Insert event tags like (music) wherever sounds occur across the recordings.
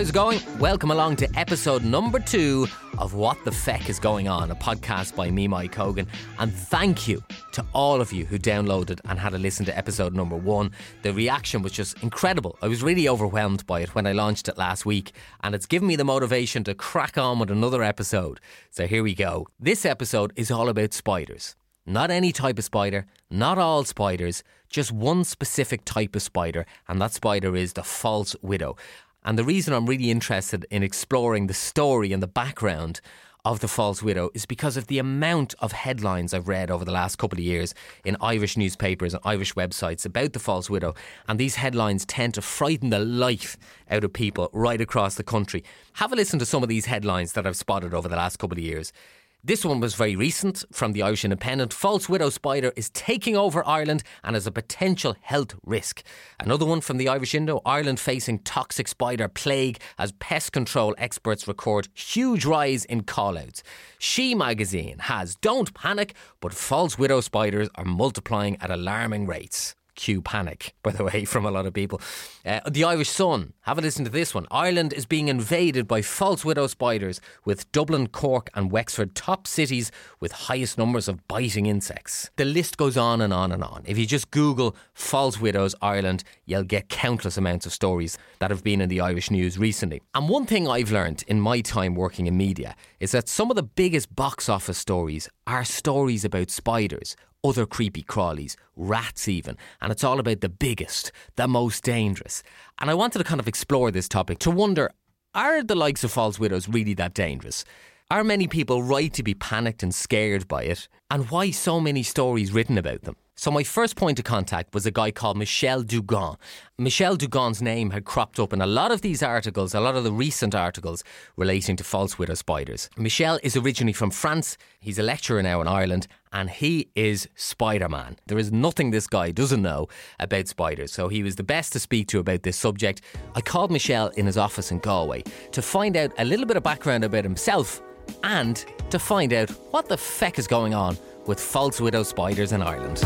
how's it going? Welcome along to episode number two of What the Feck is Going On, a podcast by me, Mike Hogan. And thank you to all of you who downloaded and had a listen to episode number one. The reaction was just incredible. I was really overwhelmed by it when I launched it last week, and it's given me the motivation to crack on with another episode. So here we go. This episode is all about spiders. Not any type of spider, not all spiders, just one specific type of spider, and that spider is the false widow. And the reason I'm really interested in exploring the story and the background of the false widow is because of the amount of headlines I've read over the last couple of years in Irish newspapers and Irish websites about the false widow. And these headlines tend to frighten the life out of people right across the country. Have a listen to some of these headlines that I've spotted over the last couple of years. This one was very recent from the Irish Independent. False widow spider is taking over Ireland and is a potential health risk. Another one from the Irish Indo Ireland facing toxic spider plague as pest control experts record huge rise in callouts. She magazine has Don't Panic, but false widow spiders are multiplying at alarming rates cue panic, by the (laughs) way, from a lot of people. Uh, the Irish Sun, have a listen to this one. Ireland is being invaded by false widow spiders, with Dublin, Cork, and Wexford top cities with highest numbers of biting insects. The list goes on and on and on. If you just Google false widows Ireland, you'll get countless amounts of stories that have been in the Irish news recently. And one thing I've learned in my time working in media is that some of the biggest box office stories are stories about spiders other creepy crawlies, rats even, and it's all about the biggest, the most dangerous. And I wanted to kind of explore this topic to wonder are the likes of false widows really that dangerous? Are many people right to be panicked and scared by it? And why so many stories written about them? So my first point of contact was a guy called Michel Dugon. Michel Dugon's name had cropped up in a lot of these articles, a lot of the recent articles relating to false widow spiders. Michel is originally from France. He's a lecturer now in Ireland and he is Spider-Man. There is nothing this guy doesn't know about spiders. So he was the best to speak to about this subject. I called Michel in his office in Galway to find out a little bit of background about himself and to find out what the feck is going on with false widow spiders in Ireland.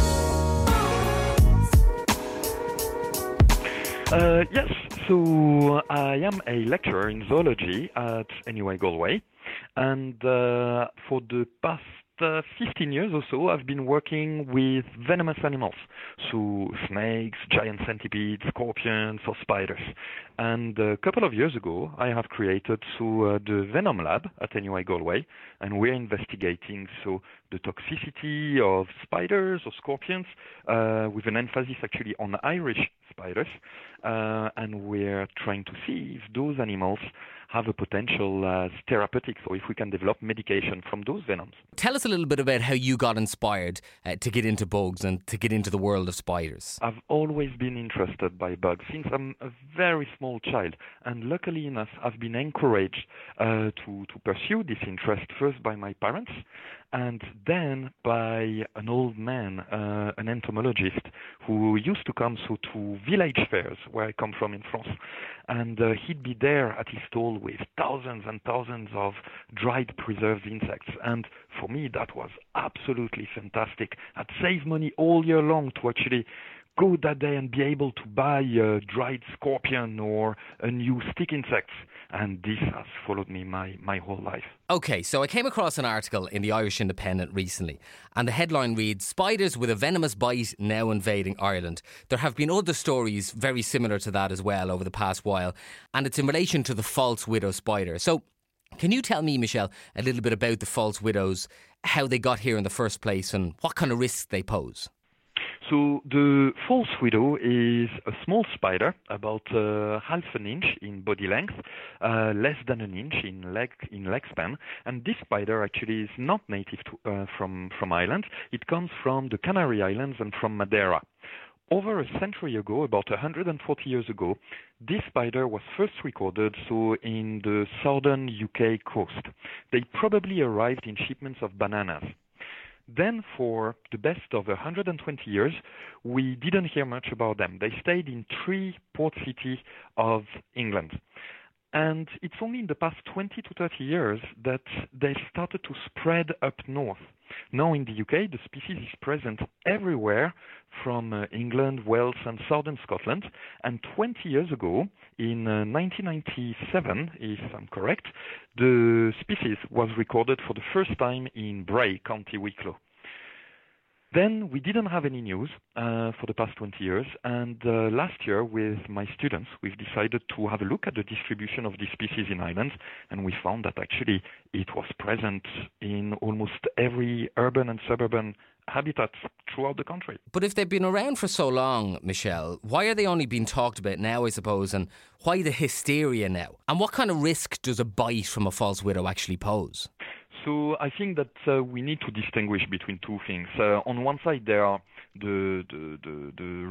Uh, yes, so I am a lecturer in zoology at NUI Galway, and uh, for the past uh, 15 years or so, I've been working with venomous animals, so snakes, giant centipedes, scorpions, or spiders. And a couple of years ago, I have created so uh, the Venom Lab at NUI Galway, and we're investigating so the toxicity of spiders or scorpions, uh, with an emphasis actually on Irish spiders, uh, and we're trying to see if those animals have a potential as therapeutics or if we can develop medication from those venoms. Tell us a little bit about how you got inspired uh, to get into bugs and to get into the world of spiders. I've always been interested by bugs since I'm a very small child, and luckily enough, I've been encouraged uh, to, to pursue this interest first by my parents and then by an old man, uh, an entomologist, who used to come so to village fairs where I come from in France, and uh, he'd be there at his stall with thousands and thousands of dried preserved insects, and for me that was absolutely fantastic. I'd save money all year long to actually go that day and be able to buy a dried scorpion or a new stick insect. And this has followed me my, my whole life. Okay, so I came across an article in the Irish Independent recently, and the headline reads Spiders with a venomous bite now invading Ireland. There have been other stories very similar to that as well over the past while, and it's in relation to the false widow spider. So, can you tell me, Michel, a little bit about the false widows, how they got here in the first place, and what kind of risks they pose? So the false widow is a small spider, about uh, half an inch in body length, uh, less than an inch in leg in leg span. And this spider actually is not native to, uh, from from Ireland. It comes from the Canary Islands and from Madeira. Over a century ago, about 140 years ago, this spider was first recorded so in the southern UK coast. They probably arrived in shipments of bananas. Then, for the best of 120 years, we didn't hear much about them. They stayed in three port cities of England. And it's only in the past 20 to 30 years that they started to spread up north. Now in the UK, the species is present everywhere from uh, England, Wales, and southern Scotland. And 20 years ago, in uh, 1997, if I'm correct, the species was recorded for the first time in Bray, County Wicklow. Then we didn't have any news uh, for the past 20 years, and uh, last year with my students, we've decided to have a look at the distribution of this species in Ireland, and we found that actually it was present in almost every urban and suburban habitat throughout the country. But if they've been around for so long, Michel, why are they only being talked about now, I suppose, and why the hysteria now? And what kind of risk does a bite from a false widow actually pose? So I think that uh, we need to distinguish between two things. Uh, on one side, there are the,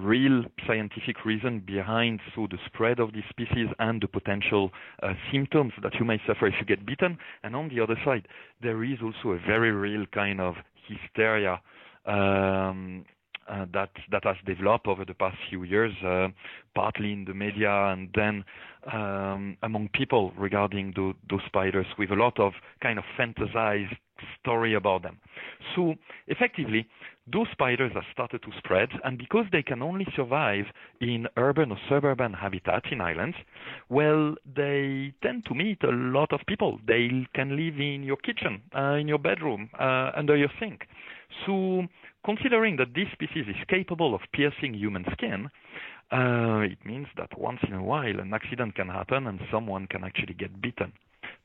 real scientific reason behind so the spread of this species and the potential uh, symptoms that you may suffer if you get bitten. And on the other side, there is also a very real kind of hysteria um, that that has developed over the past few years, uh, partly in the media and then um, among people regarding the, those spiders, with a lot of kind of fantasized story about them. So effectively, those spiders have started to spread, and because they can only survive in urban or suburban habitats in islands, well, they tend to meet a lot of people. They can live in your kitchen, uh, in your bedroom, uh, under your sink. So considering that this species is capable of piercing human skin, uh, it means that once in a while an accident can happen and someone can actually get bitten.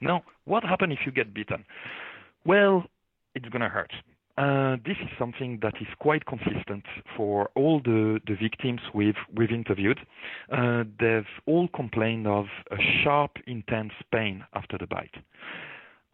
Now, what happens if you get bitten? Well, it's going to hurt. Uh, this is something that is quite consistent for all the, the victims we've, we've interviewed. Uh, they've all complained of a sharp, intense pain after the bite.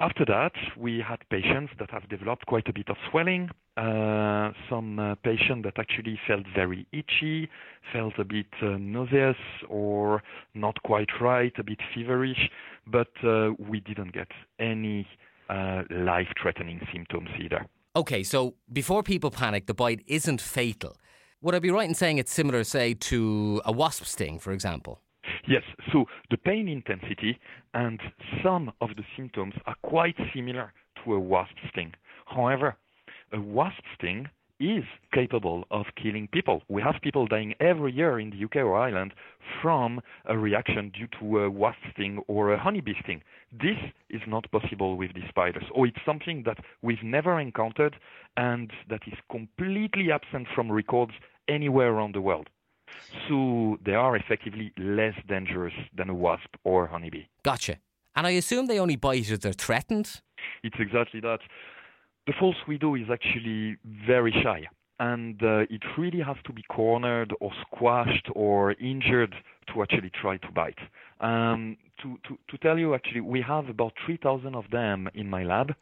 After that, we had patients that have developed quite a bit of swelling, uh, some uh, patients that actually felt very itchy, felt a bit uh, nauseous or not quite right, a bit feverish, but uh, we didn't get any uh, life threatening symptoms either. Okay, so before people panic, the bite isn't fatal. Would I be right in saying it's similar, say, to a wasp sting, for example? Yes, so the pain intensity and some of the symptoms are quite similar to a wasp sting. However, a wasp sting is capable of killing people. We have people dying every year in the UK or Ireland from a reaction due to a wasp sting or a honeybee sting. This is not possible with these spiders, or it's something that we've never encountered and that is completely absent from records anywhere around the world. So they are effectively less dangerous than a wasp or a honeybee. Gotcha. And I assume they only bite if they're threatened? It's exactly that. The false widow is actually very shy, and uh, it really has to be cornered or squashed or injured to actually try to bite. Um, to, to, to tell you, actually, we have about 3,000 of them in my lab,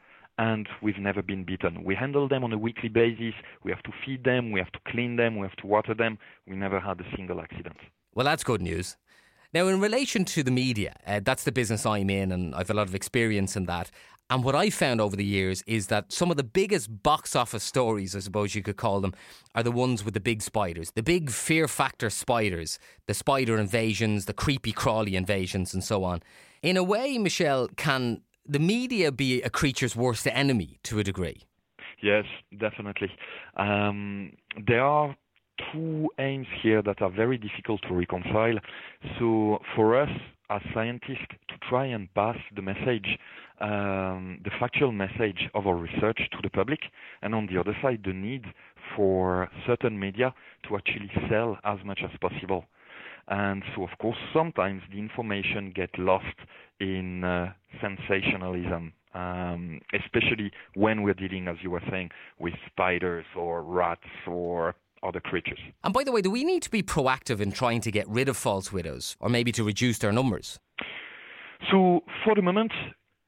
and we've never been bitten. We handle them on a weekly basis. We have to feed them, we have to clean them, we have to water them. We never had a single accident. Well, that's good news. Now, in relation to the media, uh, that's the business I'm in, and I've a lot of experience in that. And what I've found over the years is that some of the biggest box office stories, I suppose you could call them, are the ones with the big spiders, the big fear factor spiders, the spider invasions, the creepy crawly invasions, and so on. In a way, Michel, can the media be a creature's worst enemy to a degree? Yes, definitely. Um, there are two aims here that are very difficult to reconcile. So, for us as scientists to try and pass the message, um, the factual message of our research to the public, and on the other side, the need for certain media to actually sell as much as possible. And so, of course, sometimes the information get lost in uh, sensationalism, um, especially when we're dealing, as you were saying, with spiders or rats or other creatures. And by the way, do we need to be proactive in trying to get rid of false widows or maybe to reduce their numbers? So, for the moment,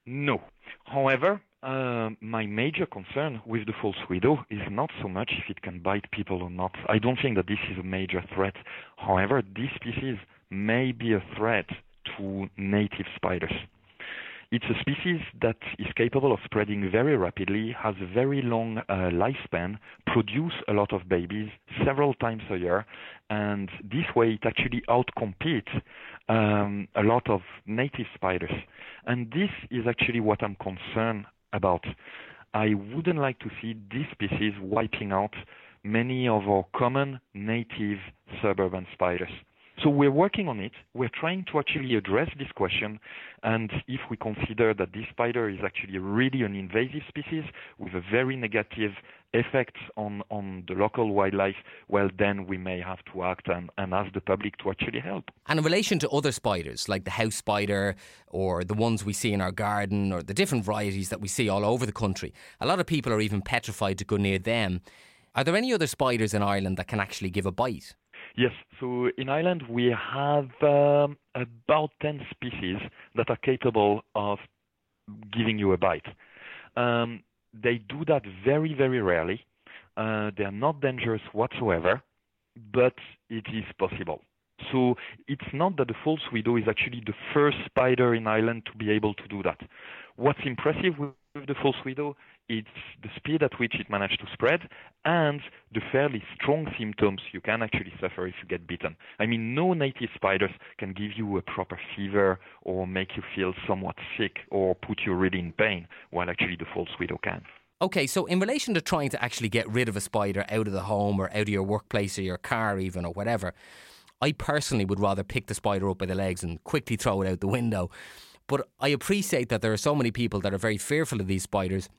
no. However, uh, my major concern with the false widow is not so much if it can bite people or not. I don't think that this is a major threat. However, this species may be a threat to native spiders. It's a species that is capable of spreading very rapidly, has a very long uh, lifespan, produce a lot of babies several times a year, and this way it actually outcompetes um, a lot of native spiders. And this is actually what I'm concerned about. I wouldn't like to see this species wiping out many of our common native suburban spiders. So we're working on it. We're trying to actually address this question. And if we consider that this spider is actually really an invasive species with a very negative effect on, on the local wildlife, well, then we may have to act and, and ask the public to actually help. And in relation to other spiders, like the house spider or the ones we see in our garden or the different varieties that we see all over the country, a lot of people are even petrified to go near them. Are there any other spiders in Ireland that can actually give a bite? Yes, so in Ireland we have um, about 10 species that are capable of giving you a bite. Um, they do that very, very rarely. Uh, they are not dangerous whatsoever, but it is possible. So it's not that the false widow is actually the first spider in Ireland to be able to do that. What's impressive with the false widow it's the speed at which it managed to spread and the fairly strong symptoms you can actually suffer if you get bitten. I mean, no native spiders can give you a proper fever or make you feel somewhat sick or put you really in pain, while actually the false widow can. Okay, so in relation to trying to actually get rid of a spider out of the home or out of your workplace or your car, even or whatever, I personally would rather pick the spider up by the legs and quickly throw it out the window. But I appreciate that there are so many people that are very fearful of these spiders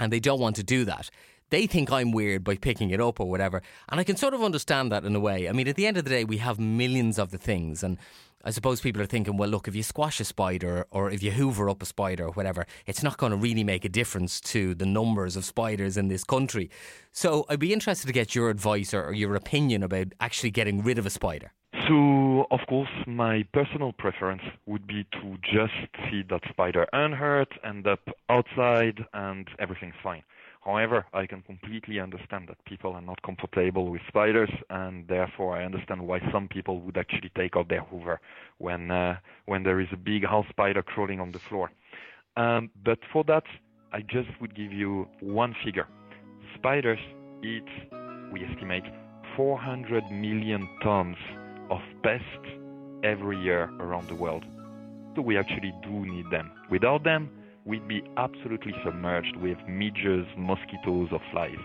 and they don't want to do that. They think I'm weird by picking it up or whatever. And I can sort of understand that in a way. I mean, at the end of the day, we have millions of the things. And I suppose people are thinking, well, look, if you squash a spider or if you hoover up a spider or whatever, it's not going to really make a difference to the numbers of spiders in this country. So I'd be interested to get your advice or your opinion about actually getting rid of a spider. So, of course, my personal preference would be to just see that spider unhurt, end up outside, and everything's fine. However, I can completely understand that people are not comfortable with spiders, and therefore I understand why some people would actually take out their Hoover when uh, when there is a big house spider crawling on the floor. Um, but for that, I just would give you one figure. Spiders eat, we estimate, 400 million tons of pests every year around the world. So we actually do need them. Without them, we'd be absolutely submerged with midges, mosquitoes, or flies.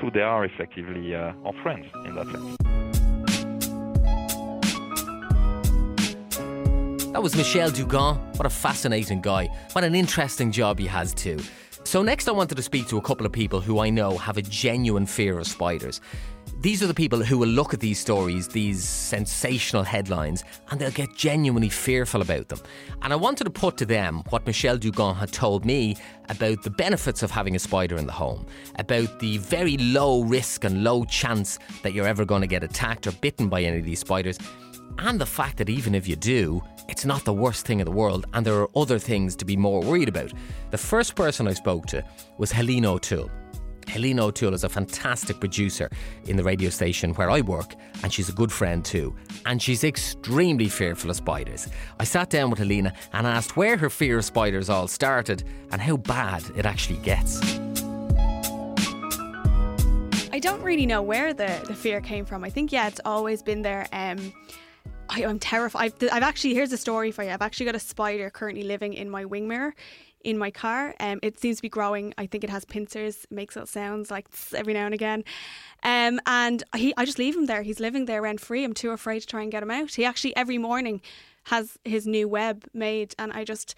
So they are effectively uh, our friends in that sense. That was Michel Dugon. What a fascinating guy. What an interesting job he has, too. So, next, I wanted to speak to a couple of people who I know have a genuine fear of spiders. These are the people who will look at these stories, these sensational headlines, and they'll get genuinely fearful about them. And I wanted to put to them what Michel Dugon had told me about the benefits of having a spider in the home, about the very low risk and low chance that you're ever going to get attacked or bitten by any of these spiders, and the fact that even if you do, it's not the worst thing in the world, and there are other things to be more worried about. The first person I spoke to was Helene O'Toole. Helene O'Toole is a fantastic producer in the radio station where I work, and she's a good friend too. And she's extremely fearful of spiders. I sat down with Helena and asked where her fear of spiders all started and how bad it actually gets. I don't really know where the, the fear came from. I think, yeah, it's always been there. Um, I, am terrified. I've, I've, actually, here's a story for you. I've actually got a spider currently living in my wing mirror in my car. Um, it seems to be growing. I think it has pincers, makes it sounds like every now and again. Um, and he, I just leave him there. He's living there rent free. I'm too afraid to try and get him out. He actually every morning has his new web made, and I just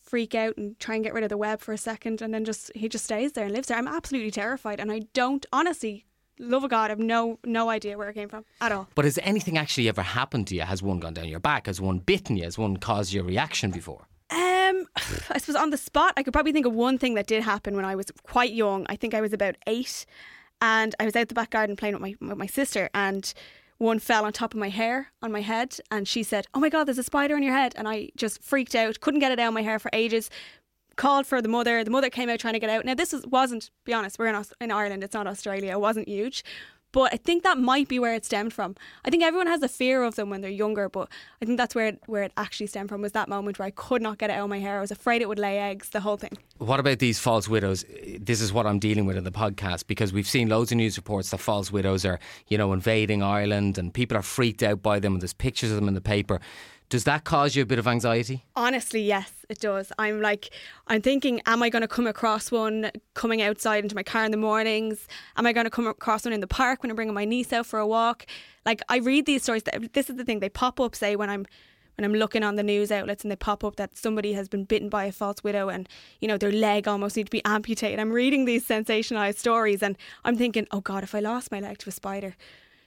freak out and try and get rid of the web for a second, and then just he just stays there and lives there. I'm absolutely terrified, and I don't honestly love of God, I've no no idea where it came from at all. But has anything actually ever happened to you? Has one gone down your back? Has one bitten you? Has one caused you a reaction before? (laughs) I suppose on the spot, I could probably think of one thing that did happen when I was quite young. I think I was about eight, and I was out the back garden playing with my with my sister, and one fell on top of my hair on my head, and she said, "Oh my God, there's a spider on your head!" And I just freaked out, couldn't get it out of my hair for ages. Called for the mother. The mother came out trying to get out. Now this was, wasn't, be honest, we're in, in Ireland. It's not Australia. It wasn't huge, But I think that might be where it stemmed from. I think everyone has a fear of them when they're younger, but I think that's where it, where it actually stemmed from was that moment where I could not get it out of my hair. I was afraid it would lay eggs, the whole thing. What about these false widows? This is what I'm dealing with in the podcast because we've seen loads of news reports that false widows are, you know, invading Ireland and people are freaked out by them and there's pictures of them in the paper. Does that cause you a bit of anxiety? Honestly, yes, it does. I'm like, I'm thinking, am I going to come across one coming outside into my car in the mornings? Am I going to come across one in the park when I'm bringing my niece out for a walk? Like, I read these stories. This is the thing, they pop up, say, when I'm when I'm looking on the news outlets and they pop up that somebody has been bitten by a false widow and you know their leg almost need to be amputated. I'm reading these sensationalized stories and I'm thinking, oh God, if I lost my leg to a spider,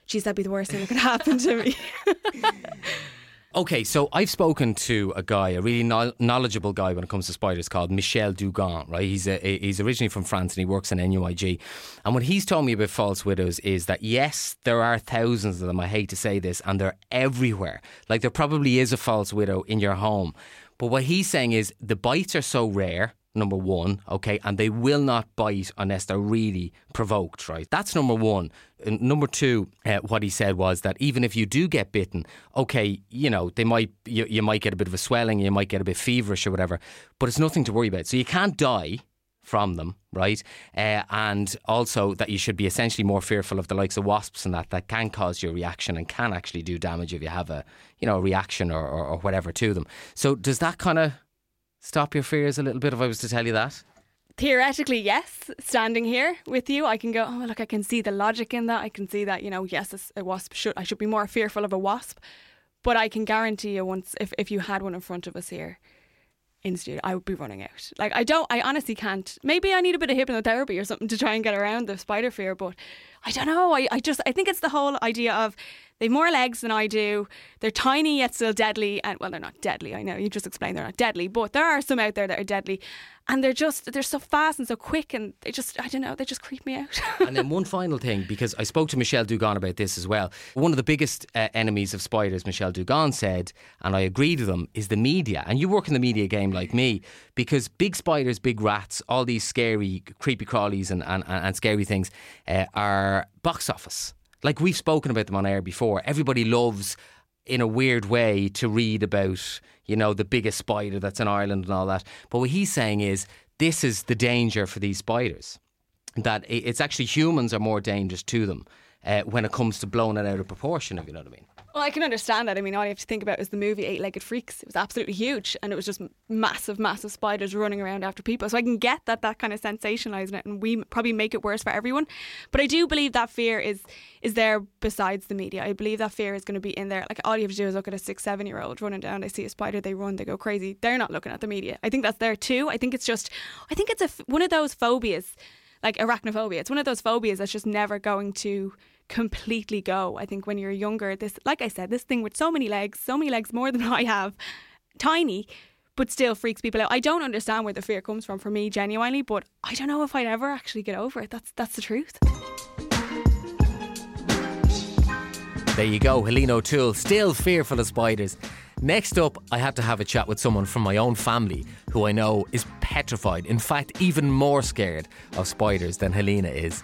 geez, that'd be the worst thing that could happen to me. (laughs) Okay, so I've spoken to a guy, a really knowledgeable guy when it comes to spiders, called Michel Dugon. Right, he's a, he's originally from France and he works in NUIG. And what he's told me about false widows is that yes, there are thousands of them. I hate to say this, and they're everywhere. Like there probably is a false widow in your home, but what he's saying is the bites are so rare number one, okay, and they will not bite unless they're really provoked, right? That's number one. And number two, uh, what he said was that even if you do get bitten, okay, you know, they might you, you might get a bit of a swelling, you might get a bit feverish or whatever, but it's nothing to worry about. So you can't die from them, right? Uh, and also that you should be essentially more fearful of the likes of wasps and that that can cause your reaction and can actually do damage if you have a you know a reaction or, or, or whatever to them. So does that kind of stop your fears a little bit if I was to tell you that? Theoretically, yes. Standing here with you, I can go, oh, look, I can see the logic in that. I can see that, you know, yes, a wasp should, I should be more fearful of a wasp. But I can guarantee you, once, if, if you had one in front of us here, in studio, I would be running out. Like I don't, I honestly can't. Maybe I need a bit of hypnotherapy or something to try and get around the spider fear, but I don't know. I, I just, I think it's the whole idea of they've more legs than I do. They're tiny yet still deadly, and well, they're not deadly. I know you just explained they're not deadly, but there are some out there that are deadly, and they're just they're so fast and so quick, and they just I don't know, they just creep me out. (laughs) and then one final thing, because I spoke to Michel Dugon about this as well. One of the biggest uh, enemies of spiders, Michel Dugon said, and I agreed with them, is the media. And you work in the media game like me, because big spiders, big rats, all these scary, creepy crawlies and and, and scary things uh, are box office. Like we've spoken about them on air before. Everybody loves in a weird way to read about, you know, the biggest spider that's in Ireland and all that. But what he's saying is this is the danger for these spiders. That it's actually humans are more dangerous to them uh, when it comes to blowing it out of proportion, if you know what I mean. Well, I can understand that. I mean, all you have to think about is the movie Eight Legged Freaks. It was absolutely huge, and it was just massive, massive spiders running around after people. So I can get that that kind of sensationalizing it, and we probably make it worse for everyone. But I do believe that fear is is there besides the media. I believe that fear is going to be in there. Like all you have to do is look at a six, seven year old running down. They see a spider, they run, they go crazy. They're not looking at the media. I think that's there too. I think it's just, I think it's a one of those phobias like arachnophobia. It's one of those phobias that's just never going to completely go. I think when you're younger, this, like I said, this thing with so many legs, so many legs more (laughs) than I have, tiny, but still freaks people out. I don't understand where the fear comes from for me, genuinely, but I don't know if I'd ever actually get over it. That's that's the truth. There you go, Helene O'Toole, still fearful of spiders. Next up, I had to have a chat with someone from my own family who I know is petrified, in fact, even more scared of spiders than Helena is.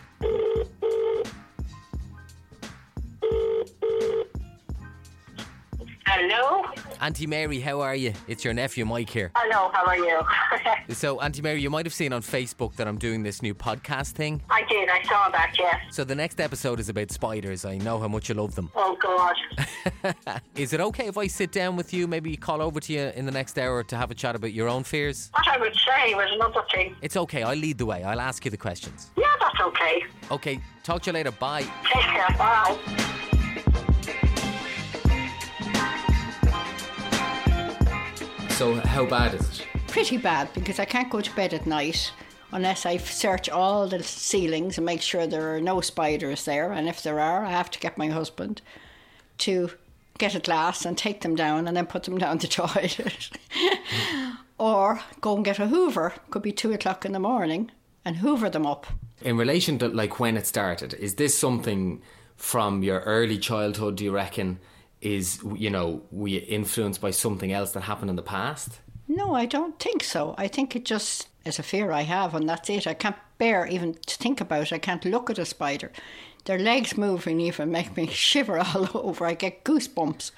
Hello? Auntie Mary, how are you? It's your nephew Mike here. Hello, how are you? (laughs) so, Auntie Mary, you might have seen on Facebook that I'm doing this new podcast thing. I did, I saw that, yes. So, the next episode is about spiders. I know how much you love them. Oh, God. (laughs) is it okay if I sit down with you, maybe call over to you in the next hour to have a chat about your own fears? What I would say was another thing. It's okay, I'll lead the way. I'll ask you the questions. Yeah, that's okay. Okay, talk to you later. Bye. Take care, bye. So, how bad is it? Pretty bad because I can't go to bed at night unless I search all the ceilings and make sure there are no spiders there. And if there are, I have to get my husband to get a glass and take them down and then put them down the (laughs) toilet. or go and get a hoover, could be two o'clock in the morning, and hoover them up. In relation to like when it started, is this something from your early childhood, do you reckon? Is you know we influenced by something else that happened in the past? No, I don't think so. I think it just is a fear I have, and that's it. I can't bear even to think about it. I can't look at a spider. Their legs moving even make me (laughs) shiver all (laughs) over. I get goosebumps.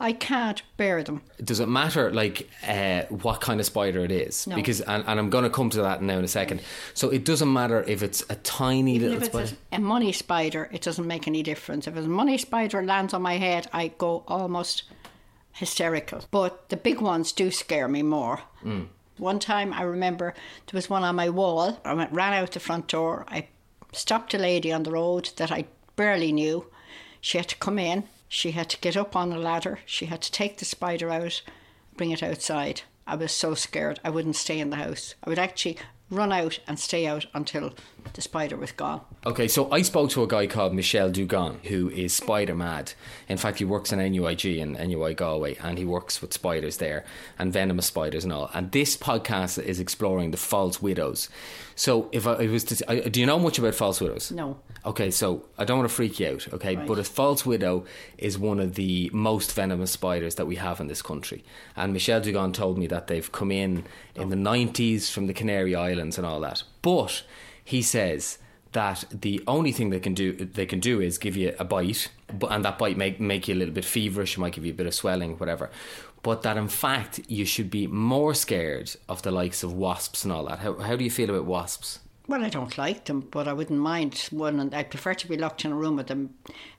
I can't bear them. Does it matter, like, uh, what kind of spider it is? No. Because, and, and I'm going to come to that now in a second. So it doesn't matter if it's a tiny little If spider. a, money spider, it doesn't make any difference. If a money spider lands on my head, I go almost hysterical. But the big ones do scare me more. One time I remember there was one on my wall. I went, ran out the front door. I stopped a lady on the road that I barely knew. She had to come in. She had to get up on a ladder. She had to take the spider out, bring it outside. I was so scared. I wouldn't stay in the house. I would actually run out and stay out until the spider was gone. Okay, so I spoke to a guy called Michel Dugon, who is spider mad. In fact, he works in NUIG in NUI Galway, and he works with spiders there and venomous spiders and all. And this podcast is exploring the false widows. So, if I, it was to, I, do you know much about false widows? No. Okay, so I don't want to freak you out, okay? But a false widow is one of the most venomous spiders that we have in this country. And Michel Dugon told me that they've come in in the 90s from the Canary Islands and all that. But he says that the only thing they can do they can do is give you a bite, but and that bite make make you a little bit feverish, it might give you a bit of swelling, whatever. But that in fact you should be more scared of the likes of wasps and all that. How how do you feel about wasps? Well, I don't like them, but I wouldn't mind one. And I prefer to be locked in a room with a,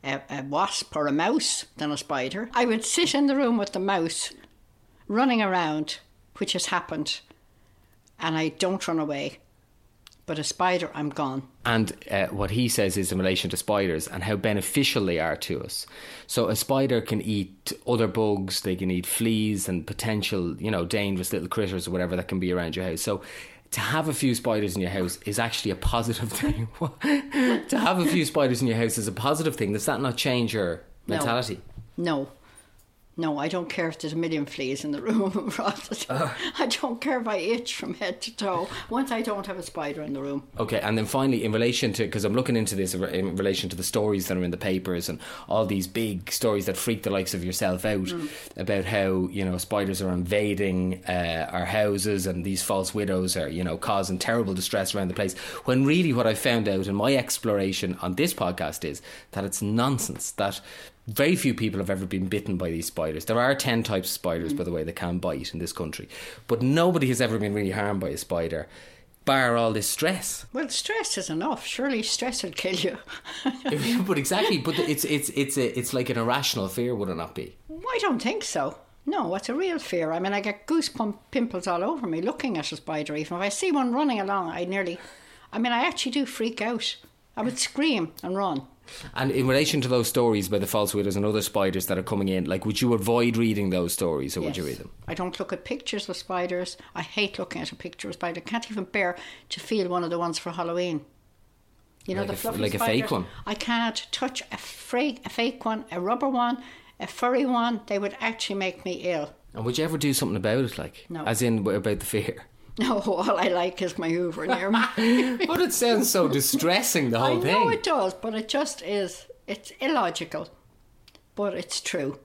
a, a wasp or a mouse than a spider. I would sit in the room with the mouse, running around, which has happened, and I don't run away. But a spider, I'm gone. and uh, what he says is in relation to spiders and how beneficial they are to us. So a spider can eat other bugs, they can eat fleas and potential, you know, dangerous little critters or whatever that can be around your house. So to have a few spiders in your house is actually a positive (laughs) thing. to have a few spiders in your house is a positive thing. Does that not change your mentality? No. No, I don't care if there's a million fleas in the room. (laughs) Rather, I don't care if I itch from head to toe. Once I don't have a spider in the room. Okay, and then finally, in relation to because I'm looking into this in relation to the stories that are in the papers and all these big stories that freak the likes of yourself out about how you know spiders are invading uh, our houses and these false widows are you know causing terrible distress around the place. When really, what I found out in my exploration on this podcast is that it's nonsense. That very few people have ever been bitten by these spiders. There are 10 types of spiders, by the way, that can bite in this country. But nobody has ever been really harmed by a spider, bar all this stress. Well, stress is enough. Surely stress will kill you. (laughs) but (laughs) exactly, but it's it's it's a, it's like an irrational fear, would it not be? I don't think so. No, it's a real fear. I mean, I get goosebump pimples all over me looking at a spider. Even if I see one running along, I nearly, I mean, I actually do freak out. I would scream and run. And in relation to those stories about the false widows and other spiders that are coming in, like, would you avoid reading those stories or would you read them? I don't look at pictures of spiders. I hate looking at a picture of a spider. I can't even bear to feel one of the ones for Halloween. You know Like the a fluffy like a fake one? I can't touch a fake, a fake one, a rubber one, a furry one. They would actually make me ill. And would you ever do something about it, like, No. as in about the fear? No, (laughs) oh, all I like is my Hoover near me. (laughs) but it sounds so distressing, the I whole know thing. it does, but it just is. It's illogical, but it's true.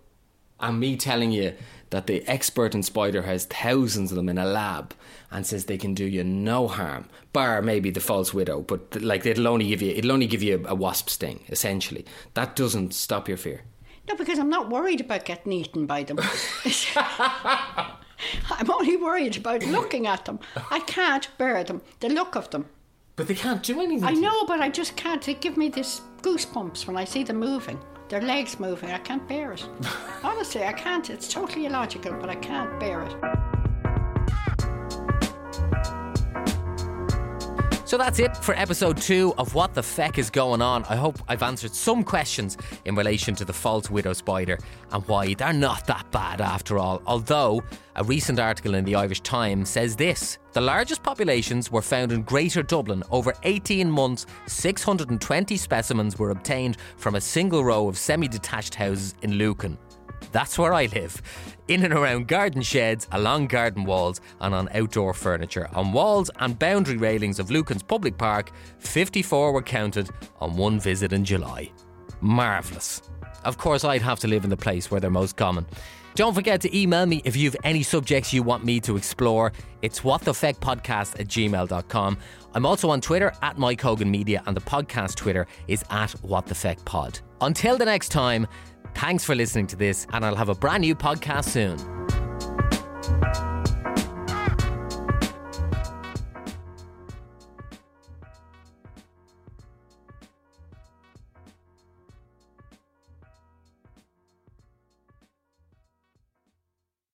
and me telling you that the expert in spider has thousands of them in a lab and says they can do you no harm, bar maybe the false widow, but like it'll only give you it'll only give you a wasp sting essentially. That doesn't stop your fear. No, because I'm not worried about getting eaten by them. (laughs) (laughs) I'm only worried about looking at them. I can't bear them, the look of them. But they can't do anything. I know, but I just can't. They give me this goosebumps when I see them moving. Their legs moving. I can't bear it. (laughs) Honestly, I can't. It's totally illogical, but I can't bear it. So that's it for episode two of What the Feck is Going On. I hope I've answered some questions in relation to the false widow spider and why they're not that bad after all. Although, a recent article in the Irish Times says this the largest populations were found in Greater Dublin. Over 18 months, 620 specimens were obtained from a single row of semi detached houses in Lucan. That's where I live. In and around garden sheds, along garden walls, and on outdoor furniture. On walls and boundary railings of Lucan's Public Park, 54 were counted on one visit in July. Marvellous. Of course, I'd have to live in the place where they're most common. Don't forget to email me if you've any subjects you want me to explore. It's whatthefeckpodcast at gmail.com. I'm also on Twitter at Mike Hogan Media, and the podcast Twitter is at whatthefeckpod. Until the next time, Thanks for listening to this, and I'll have a brand new podcast soon.